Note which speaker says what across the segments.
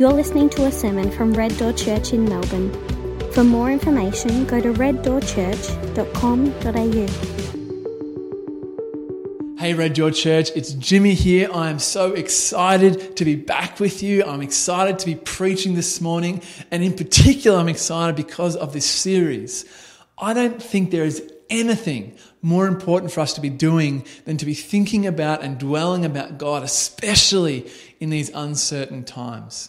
Speaker 1: You're listening to a sermon from Red Door Church in Melbourne. For more information, go to reddoorchurch.com.au.
Speaker 2: Hey, Red Door Church, it's Jimmy here. I am so excited to be back with you. I'm excited to be preaching this morning, and in particular, I'm excited because of this series. I don't think there is anything more important for us to be doing than to be thinking about and dwelling about God, especially in these uncertain times.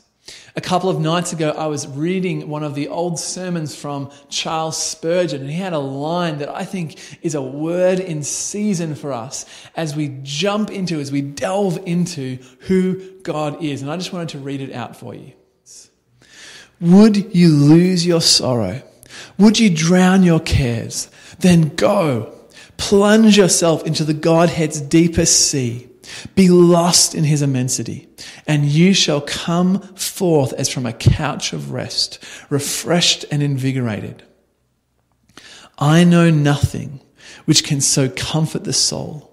Speaker 2: A couple of nights ago, I was reading one of the old sermons from Charles Spurgeon, and he had a line that I think is a word in season for us as we jump into, as we delve into who God is. And I just wanted to read it out for you. Would you lose your sorrow? Would you drown your cares? Then go, plunge yourself into the Godhead's deepest sea. Be lost in his immensity, and you shall come forth as from a couch of rest, refreshed and invigorated. I know nothing which can so comfort the soul,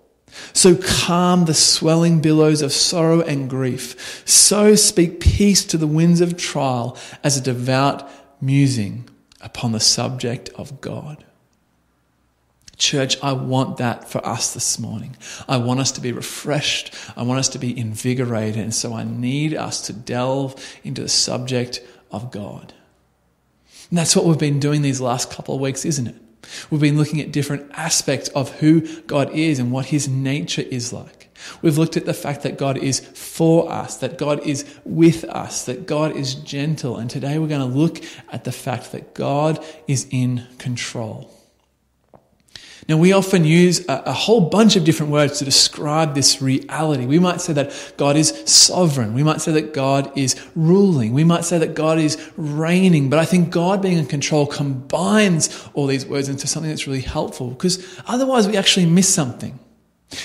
Speaker 2: so calm the swelling billows of sorrow and grief, so speak peace to the winds of trial as a devout musing upon the subject of God. Church, I want that for us this morning. I want us to be refreshed. I want us to be invigorated. And so I need us to delve into the subject of God. And that's what we've been doing these last couple of weeks, isn't it? We've been looking at different aspects of who God is and what his nature is like. We've looked at the fact that God is for us, that God is with us, that God is gentle. And today we're going to look at the fact that God is in control. Now, we often use a, a, whole bunch of different words to describe this reality. We might say that God is sovereign. We might say that God is ruling. We might say that God is reigning. But I think God being in control combines all these words into something that's really helpful because otherwise we actually miss something.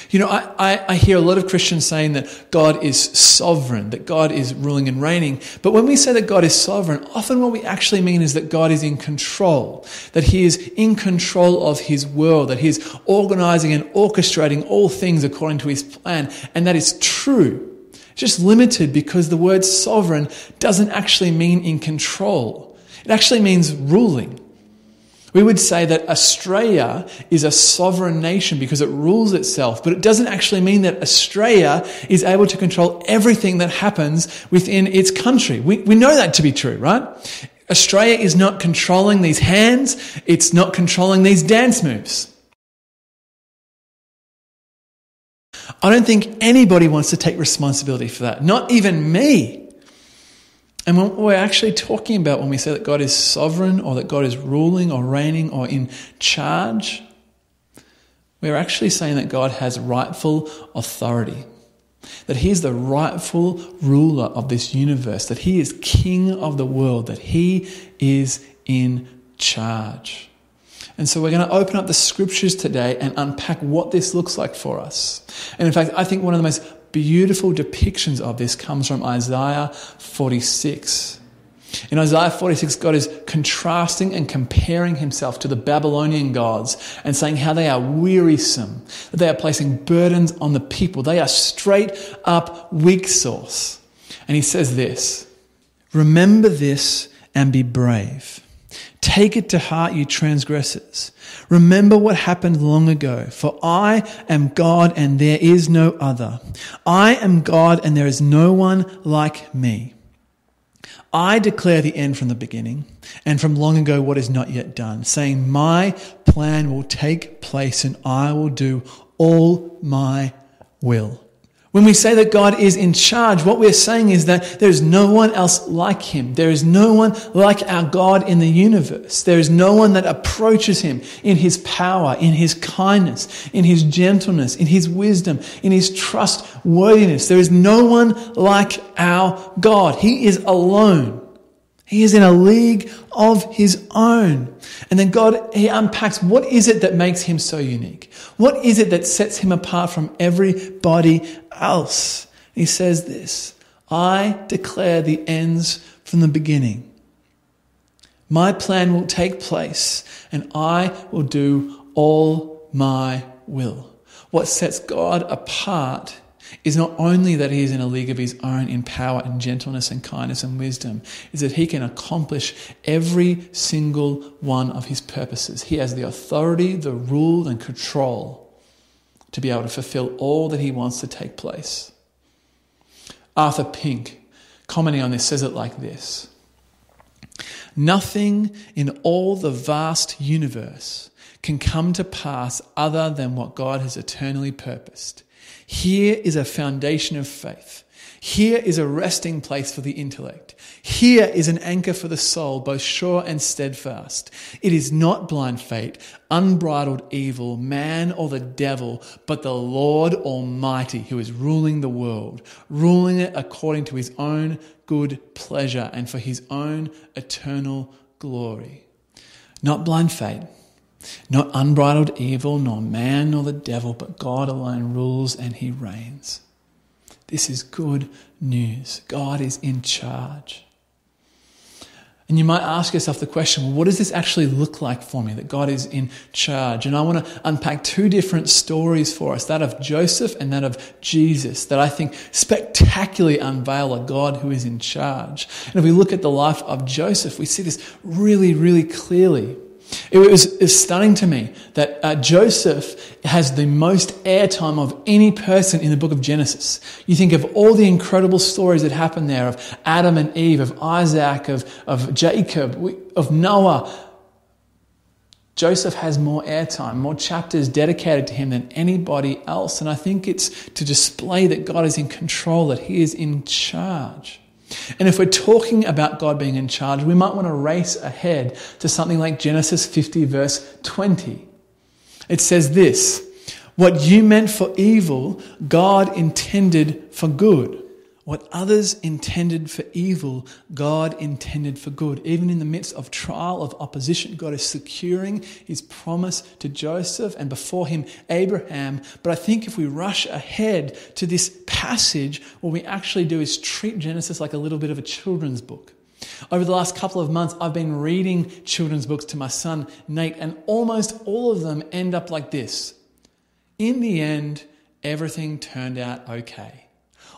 Speaker 2: You know, I, I, I, hear a lot of Christians saying that God is sovereign, that God is ruling and reigning. But when we say that God is sovereign, often what we actually mean is that God is in control, that He is in control of His world, that He is organizing and orchestrating all things according to His plan. And that is true. It's just limited because the word sovereign doesn't actually mean in control. It actually means ruling. We would say that Australia is a sovereign nation because it rules itself, but it doesn't actually mean that Australia is able to control everything that happens within its country. We, we know that to be true, right? Australia is not controlling these hands, it's not controlling these dance moves. I don't think anybody wants to take responsibility for that, not even me. And what we're actually talking about when we say that God is sovereign or that God is ruling or reigning or in charge, we're actually saying that God has rightful authority. That He is the rightful ruler of this universe, that He is King of the world, that He is in charge. And so we're going to open up the scriptures today and unpack what this looks like for us. And in fact, I think one of the most beautiful depictions of this comes from Isaiah 46. In Isaiah 46, God is contrasting and comparing himself to the Babylonian gods and saying how they are wearisome, that they are placing burdens on the people. They are straight up weak sauce. And he says this Remember this and be brave. Take it to heart, you transgressors. Remember what happened long ago, for I am God and there is no other. I am God and there is no one like me. I declare the end from the beginning and from long ago what is not yet done, saying, My plan will take place and I will do all my will. When we say that God is in charge, what we're saying is that there is no one else like him. There is no one like our God in the universe. There is no one that approaches him in his power, in his kindness, in his gentleness, in his wisdom, in his trustworthiness. There is no one like our God. He is alone. He is in a league of his own. And then God, he unpacks what is it that makes him so unique? What is it that sets him apart from everybody else? He says this I declare the ends from the beginning. My plan will take place, and I will do all my will. What sets God apart is not only that he is in a league of his own in power and gentleness and kindness and wisdom, is that he can accomplish every single one of his purposes. He has the authority, the rule, and control to be able to fulfill all that he wants to take place. Arthur Pink, commenting on this, says it like this Nothing in all the vast universe can come to pass other than what God has eternally purposed. Here is a foundation of faith. Here is a resting place for the intellect. Here is an anchor for the soul, both sure and steadfast. It is not blind fate, unbridled evil, man or the devil, but the Lord Almighty who is ruling the world, ruling it according to his own good pleasure and for his own eternal glory. Not blind fate, not unbridled evil, nor man nor the devil, but God alone rules and he reigns. This is good news. God is in charge. And you might ask yourself the question well, what does this actually look like for me that God is in charge? And I want to unpack two different stories for us that of Joseph and that of Jesus that I think spectacularly unveil a God who is in charge. And if we look at the life of Joseph, we see this really, really clearly. It was, it was stunning to me that uh, Joseph has the most airtime of any person in the book of Genesis. You think of all the incredible stories that happen there of Adam and Eve, of Isaac, of, of Jacob, of Noah. Joseph has more airtime, more chapters dedicated to him than anybody else. And I think it's to display that God is in control, that he is in charge. And if we're talking about God being in charge, we might want to race ahead to something like Genesis 50, verse 20. It says this What you meant for evil, God intended for good. What others intended for evil, God intended for good. Even in the midst of trial, of opposition, God is securing his promise to Joseph and before him, Abraham. But I think if we rush ahead to this passage, what we actually do is treat Genesis like a little bit of a children's book. Over the last couple of months, I've been reading children's books to my son, Nate, and almost all of them end up like this. In the end, everything turned out okay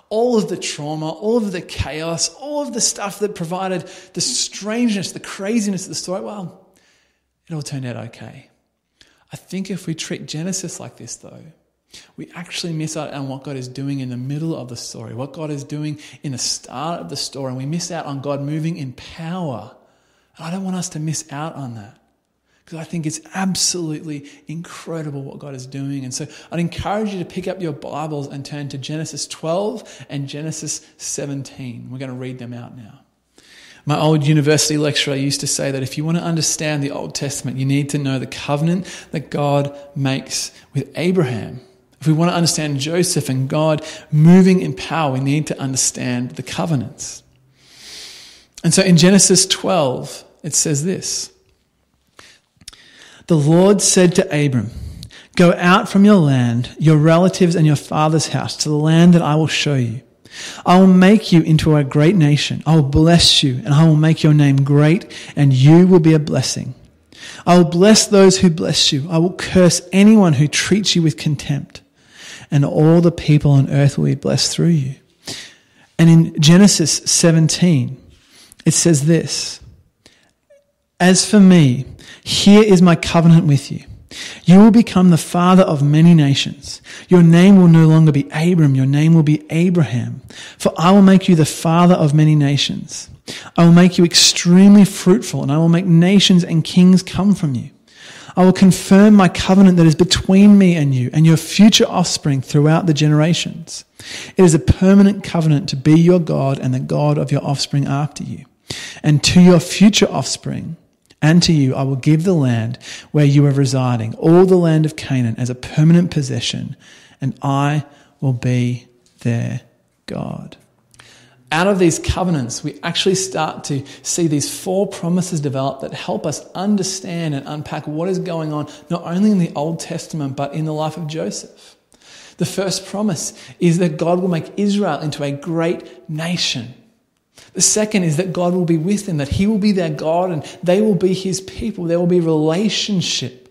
Speaker 2: all of the trauma, all of the chaos, all of the stuff that provided the strangeness, the craziness of the story, well, it all turned out okay. I think if we treat Genesis like this, though, we actually miss out on what God is doing in the middle of the story, what God is doing in the start of the story, and we miss out on God moving in power. And I don't want us to miss out on that because I think it's absolutely incredible what God is doing. And so I'd encourage you to pick up your Bibles and turn to Genesis 12 and Genesis 17. We're going to read them out now. My old university lecturer used to say that if you want to understand the Old Testament, you need to know the covenant that God makes with Abraham. If we want to understand Joseph and God moving in power, we need to understand the covenants. And so in Genesis 12, it says this. The Lord said to Abram, Go out from your land, your relatives, and your father's house to the land that I will show you. I will make you into a great nation. I will bless you, and I will make your name great, and you will be a blessing. I will bless those who bless you. I will curse anyone who treats you with contempt, and all the people on earth will be blessed through you. And in Genesis 17, it says this As for me, here is my covenant with you. You will become the father of many nations. Your name will no longer be Abram, your name will be Abraham. For I will make you the father of many nations. I will make you extremely fruitful, and I will make nations and kings come from you. I will confirm my covenant that is between me and you and your future offspring throughout the generations. It is a permanent covenant to be your God and the God of your offspring after you. And to your future offspring, and to you I will give the land where you are residing, all the land of Canaan, as a permanent possession, and I will be their God. Out of these covenants, we actually start to see these four promises develop that help us understand and unpack what is going on, not only in the Old Testament, but in the life of Joseph. The first promise is that God will make Israel into a great nation. The second is that God will be with them, that He will be their God and they will be His people. There will be relationship.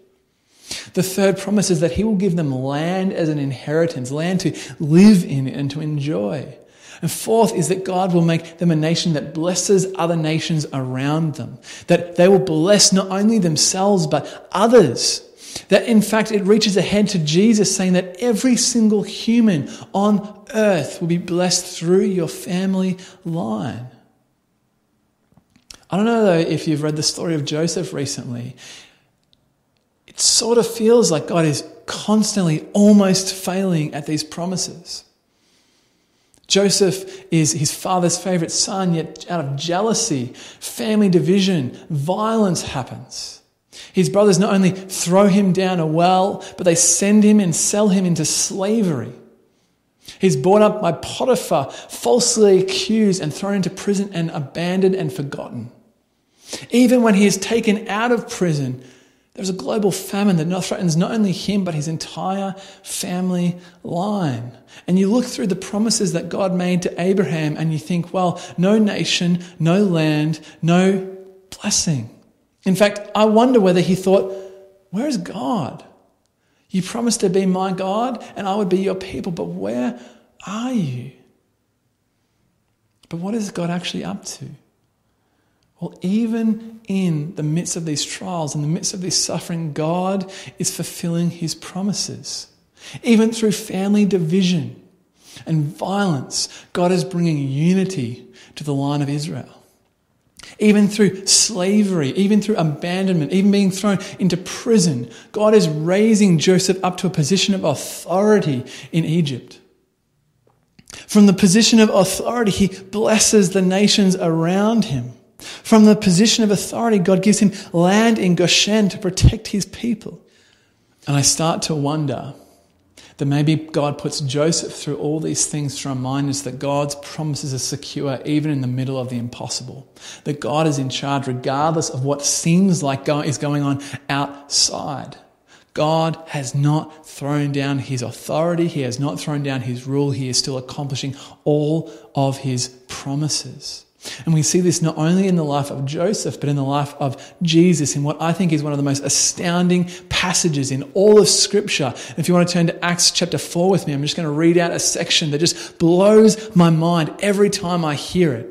Speaker 2: The third promise is that he will give them land as an inheritance, land to live in and to enjoy. And fourth is that God will make them a nation that blesses other nations around them. That they will bless not only themselves, but others. That in fact it reaches ahead to Jesus saying that every single human on earth will be blessed through your family line. I don't know though if you've read the story of Joseph recently. It sort of feels like God is constantly almost failing at these promises. Joseph is his father's favorite son, yet out of jealousy, family division, violence happens. His brothers not only throw him down a well, but they send him and sell him into slavery. He's brought up by Potiphar, falsely accused and thrown into prison and abandoned and forgotten. Even when he is taken out of prison, there's a global famine that threatens not only him, but his entire family line. And you look through the promises that God made to Abraham and you think, well, no nation, no land, no blessing. In fact, I wonder whether he thought, where is God? You promised to be my God and I would be your people, but where are you? But what is God actually up to? Well, even in the midst of these trials, in the midst of this suffering, God is fulfilling his promises. Even through family division and violence, God is bringing unity to the line of Israel. Even through slavery, even through abandonment, even being thrown into prison, God is raising Joseph up to a position of authority in Egypt. From the position of authority, he blesses the nations around him. From the position of authority, God gives him land in Goshen to protect his people. And I start to wonder that maybe God puts Joseph through all these things to remind us that God's promises are secure even in the middle of the impossible. That God is in charge regardless of what seems like is going on outside. God has not thrown down his authority. He has not thrown down his rule. He is still accomplishing all of his promises. And we see this not only in the life of Joseph, but in the life of Jesus in what I think is one of the most astounding passages in all of Scripture. If you want to turn to Acts chapter 4 with me, I'm just going to read out a section that just blows my mind every time I hear it.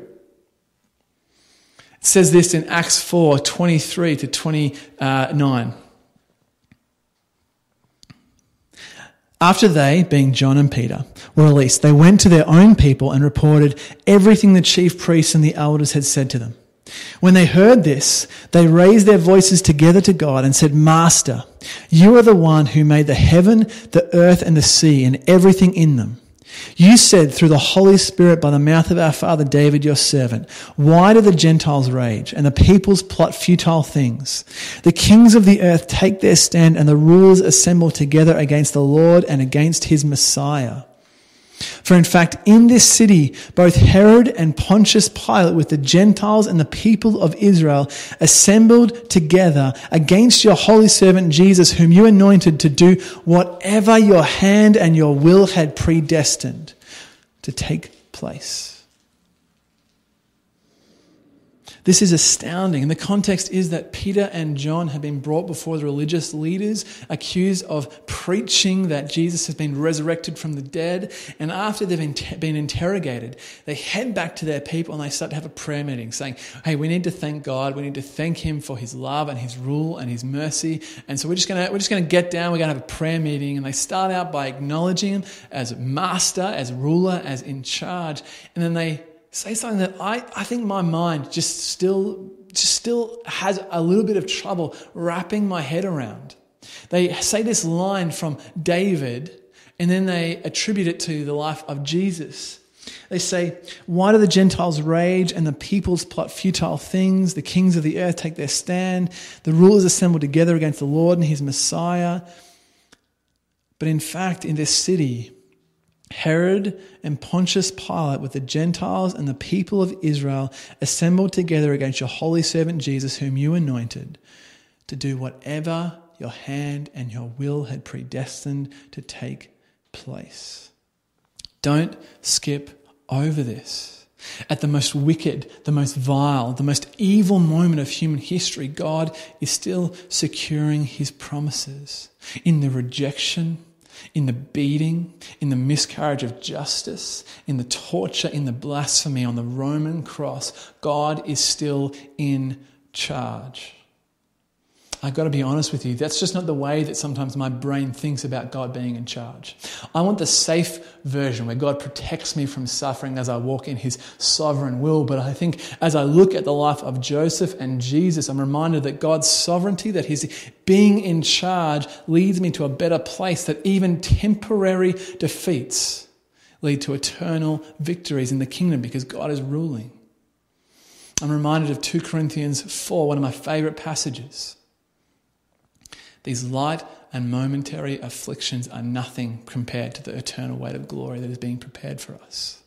Speaker 2: It says this in Acts 4 23 to 29. After they, being John and Peter, were released, they went to their own people and reported everything the chief priests and the elders had said to them. When they heard this, they raised their voices together to God and said, Master, you are the one who made the heaven, the earth, and the sea, and everything in them. You said through the Holy Spirit by the mouth of our father David, your servant, Why do the Gentiles rage and the peoples plot futile things? The kings of the earth take their stand and the rulers assemble together against the Lord and against his Messiah. For in fact, in this city, both Herod and Pontius Pilate with the Gentiles and the people of Israel assembled together against your holy servant Jesus, whom you anointed to do whatever your hand and your will had predestined to take place. This is astounding. And the context is that Peter and John have been brought before the religious leaders, accused of preaching that Jesus has been resurrected from the dead. And after they've been interrogated, they head back to their people and they start to have a prayer meeting saying, Hey, we need to thank God. We need to thank Him for His love and His rule and His mercy. And so we're just going to, we're just going to get down. We're going to have a prayer meeting. And they start out by acknowledging Him as master, as ruler, as in charge. And then they say something that I, I think my mind just still, just still has a little bit of trouble wrapping my head around. They say this line from David and then they attribute it to the life of Jesus. They say, Why do the Gentiles rage and the peoples plot futile things? The kings of the earth take their stand. The rulers assemble together against the Lord and his Messiah. But in fact, in this city, Herod and Pontius Pilate, with the Gentiles and the people of Israel, assembled together against your holy servant Jesus, whom you anointed, to do whatever your hand and your will had predestined to take place. Don't skip over this. At the most wicked, the most vile, the most evil moment of human history, God is still securing his promises. In the rejection, in the beating, in the miscarriage of justice, in the torture, in the blasphemy on the Roman cross, God is still in charge. I've got to be honest with you, that's just not the way that sometimes my brain thinks about God being in charge. I want the safe version where God protects me from suffering as I walk in his sovereign will. But I think as I look at the life of Joseph and Jesus, I'm reminded that God's sovereignty, that his being in charge, leads me to a better place, that even temporary defeats lead to eternal victories in the kingdom because God is ruling. I'm reminded of 2 Corinthians 4, one of my favorite passages. These light and momentary afflictions are nothing compared to the eternal weight of glory that is being prepared for us.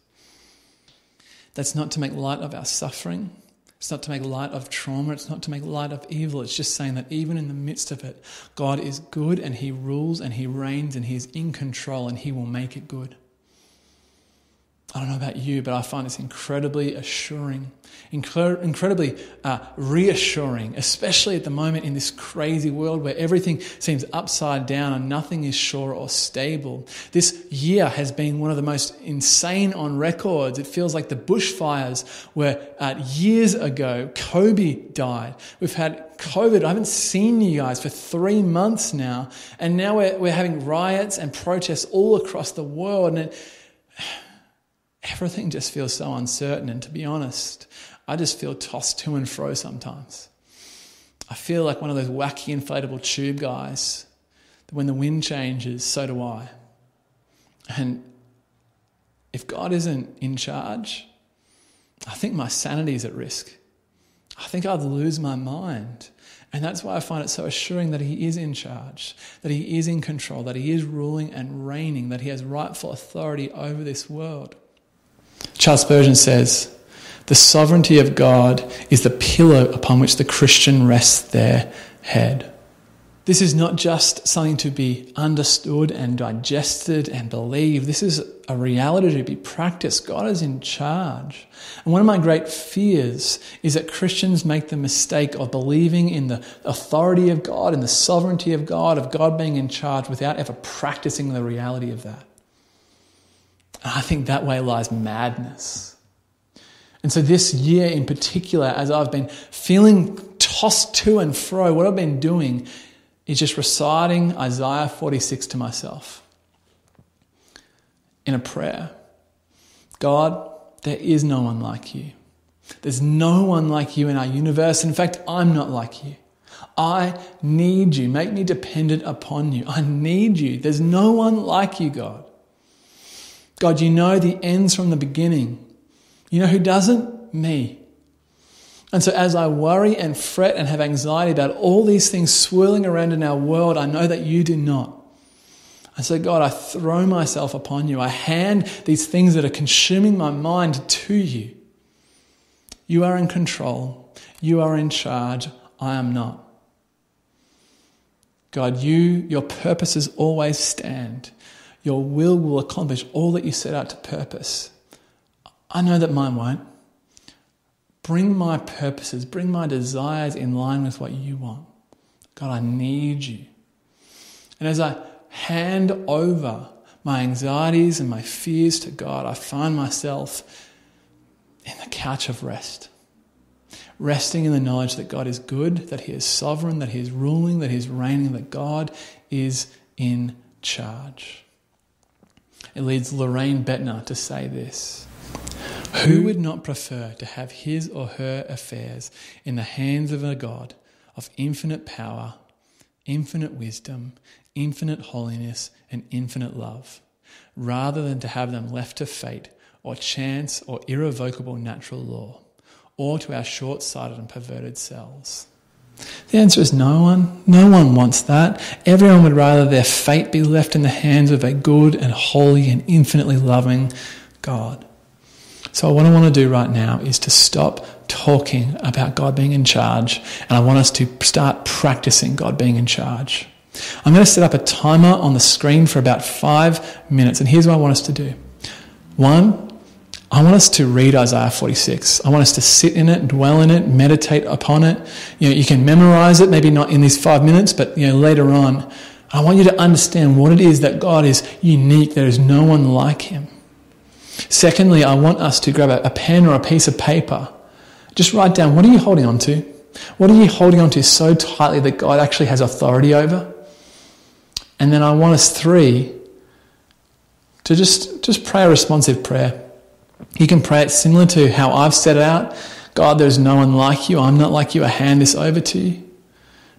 Speaker 2: That's not to make light of our suffering. It's not to make light of trauma. It's not to make light of evil. It's just saying that even in the midst of it, God is good and He rules and He reigns and He is in control and He will make it good. I don't know about you, but I find this incredibly assuring, incredibly uh, reassuring, especially at the moment in this crazy world where everything seems upside down and nothing is sure or stable. This year has been one of the most insane on records. It feels like the bushfires were uh, years ago. Kobe died. We've had COVID. I haven't seen you guys for three months now. And now we're, we're having riots and protests all across the world. And it, everything just feels so uncertain. And to be honest, I just feel tossed to and fro sometimes. I feel like one of those wacky inflatable tube guys that when the wind changes, so do I. And if God isn't in charge, I think my sanity is at risk. I think I'd lose my mind. And that's why I find it so assuring that He is in charge, that He is in control, that He is ruling and reigning, that He has rightful authority over this world. Charles Spurgeon says, The sovereignty of God is the pillow upon which the Christian rests their head. This is not just something to be understood and digested and believed. This is a reality to be practiced. God is in charge. And one of my great fears is that Christians make the mistake of believing in the authority of God and the sovereignty of God, of God being in charge, without ever practicing the reality of that. And I think that way lies madness. And so, this year in particular, as I've been feeling tossed to and fro, what I've been doing is just reciting Isaiah 46 to myself in a prayer God, there is no one like you. There's no one like you in our universe. In fact, I'm not like you. I need you. Make me dependent upon you. I need you. There's no one like you, God. God, you know the ends from the beginning. You know who doesn't? Me. And so, as I worry and fret and have anxiety about all these things swirling around in our world, I know that you do not. And so, God, I throw myself upon you. I hand these things that are consuming my mind to you. You are in control. You are in charge. I am not. God, you, your purposes always stand. Your will will accomplish all that you set out to purpose. I know that mine won't. Bring my purposes, bring my desires in line with what you want. God, I need you. And as I hand over my anxieties and my fears to God, I find myself in the couch of rest. Resting in the knowledge that God is good, that He is sovereign, that He is ruling, that He is reigning, that God is in charge. It leads Loraine Boettner to say this Who hmm? would not prefer to have his or her affairs in the hands of a God of infinite power, infinite wisdom, infinite holiness, and infinite love, rather than to have them left to fate or chance or irrevocable natural law, or to our short sighted and perverted selves? The answer is no one. No one wants that. Everyone would rather their fate be left in the hands of a good and holy and infinitely loving God. So, what I want to do right now is to stop talking about God being in charge, and I want us to start practicing God being in charge. I'm going to set up a timer on the screen for about five minutes, and here's what I want us to do. One, I want us to read Isaiah 46. I want us to sit in it, dwell in it, meditate upon it. You know, you can memorize it, maybe not in these five minutes, but you know, later on. I want you to understand what it is that God is unique. There is no one like him. Secondly, I want us to grab a, a pen or a piece of paper. Just write down what are you holding on to? What are you holding on to so tightly that God actually has authority over? And then I want us three to just, just pray a responsive prayer. You can pray it similar to how I've set it out. God, there's no one like you. I'm not like you. I hand this over to you.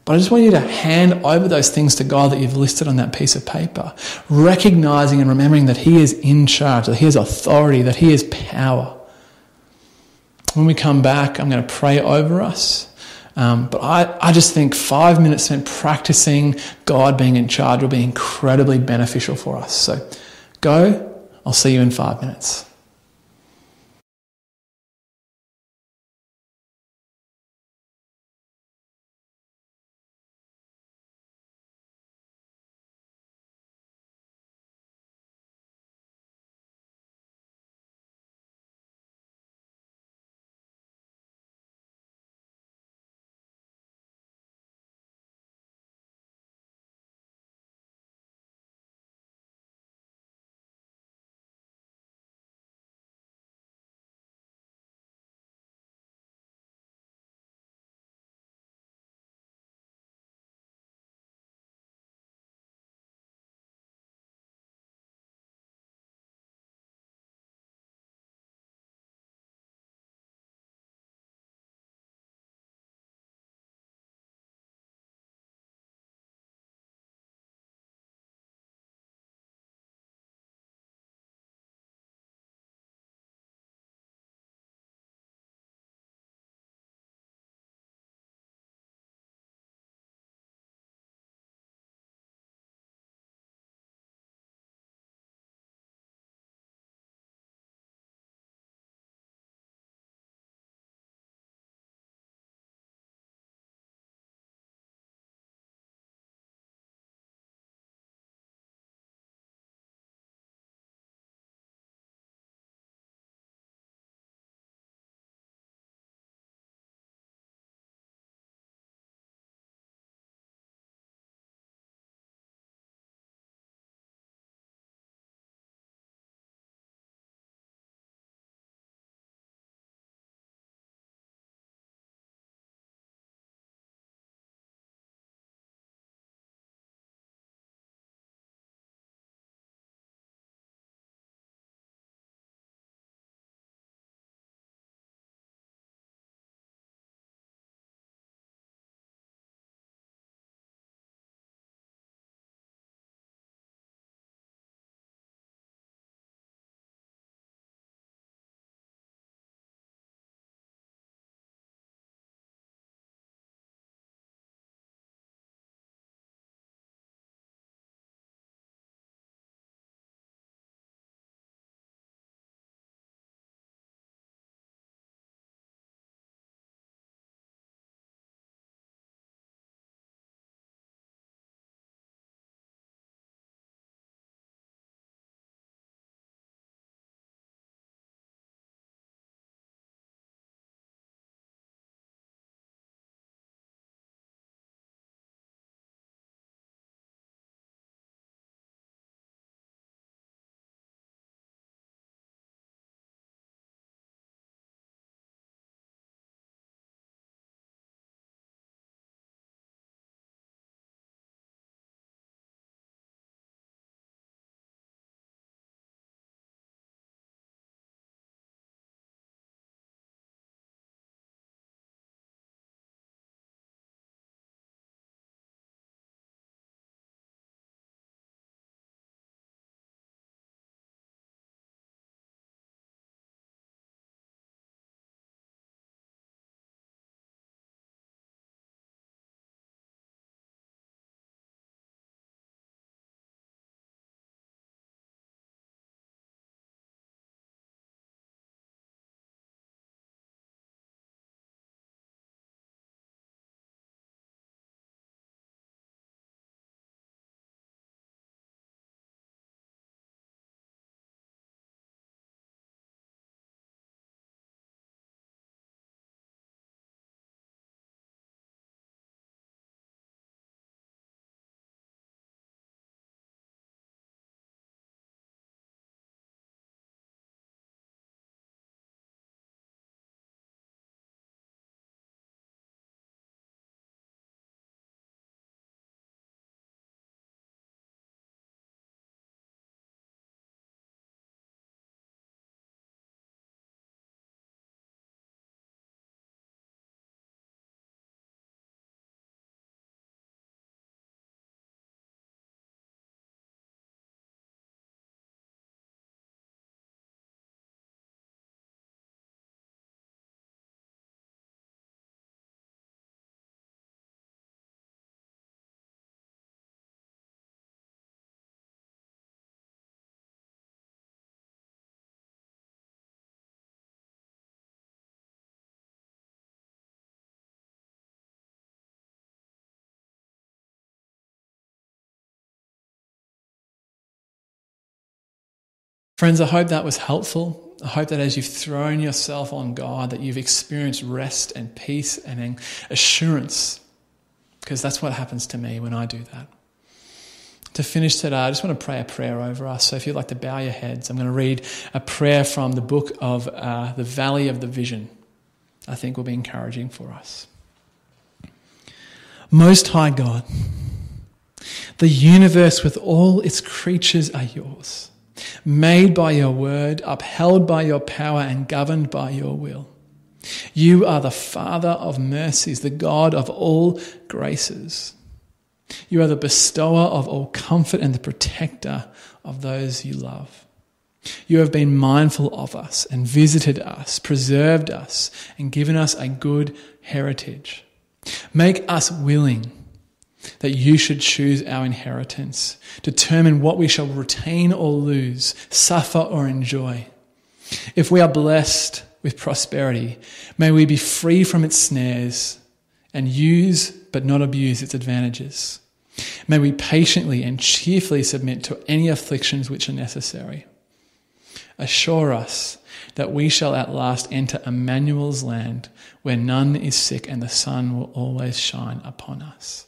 Speaker 2: But I just want you to hand over those things to God that you've listed on that piece of paper, recognizing and remembering that He is in charge, that He has authority, that He has power. When we come back, I'm going to pray over us. Um, but I, I just think five minutes spent practicing God being in charge will be incredibly beneficial for us. So go. I'll see you in five minutes. Friends, I hope that was helpful. I hope that as you've thrown yourself on God, that you've experienced rest and peace and assurance, because that's what happens to me when I do that. To finish today, I just want to pray a prayer over us. So if you'd like to bow your heads, I'm going to read a prayer from the book of uh, the Valley of the Vision. I think will be encouraging for us. Most High God, the universe with all its creatures are yours, made by your word, upheld by your power, and governed by your will. You are the Father of mercies, the God of all graces. You are the bestower of all comfort and the protector of those you love. You have been mindful of us and visited us, preserved us, and given us a good heritage. Make us willing that you should choose our inheritance, determine what we shall retain or lose, suffer or enjoy. If we are blessed with prosperity, may we be free from its snares and use but not abuse its advantages. May we patiently and cheerfully submit to any afflictions which are necessary. Assure us that we shall at last enter Emmanuel's land, where none is sick and the sun will always shine upon us.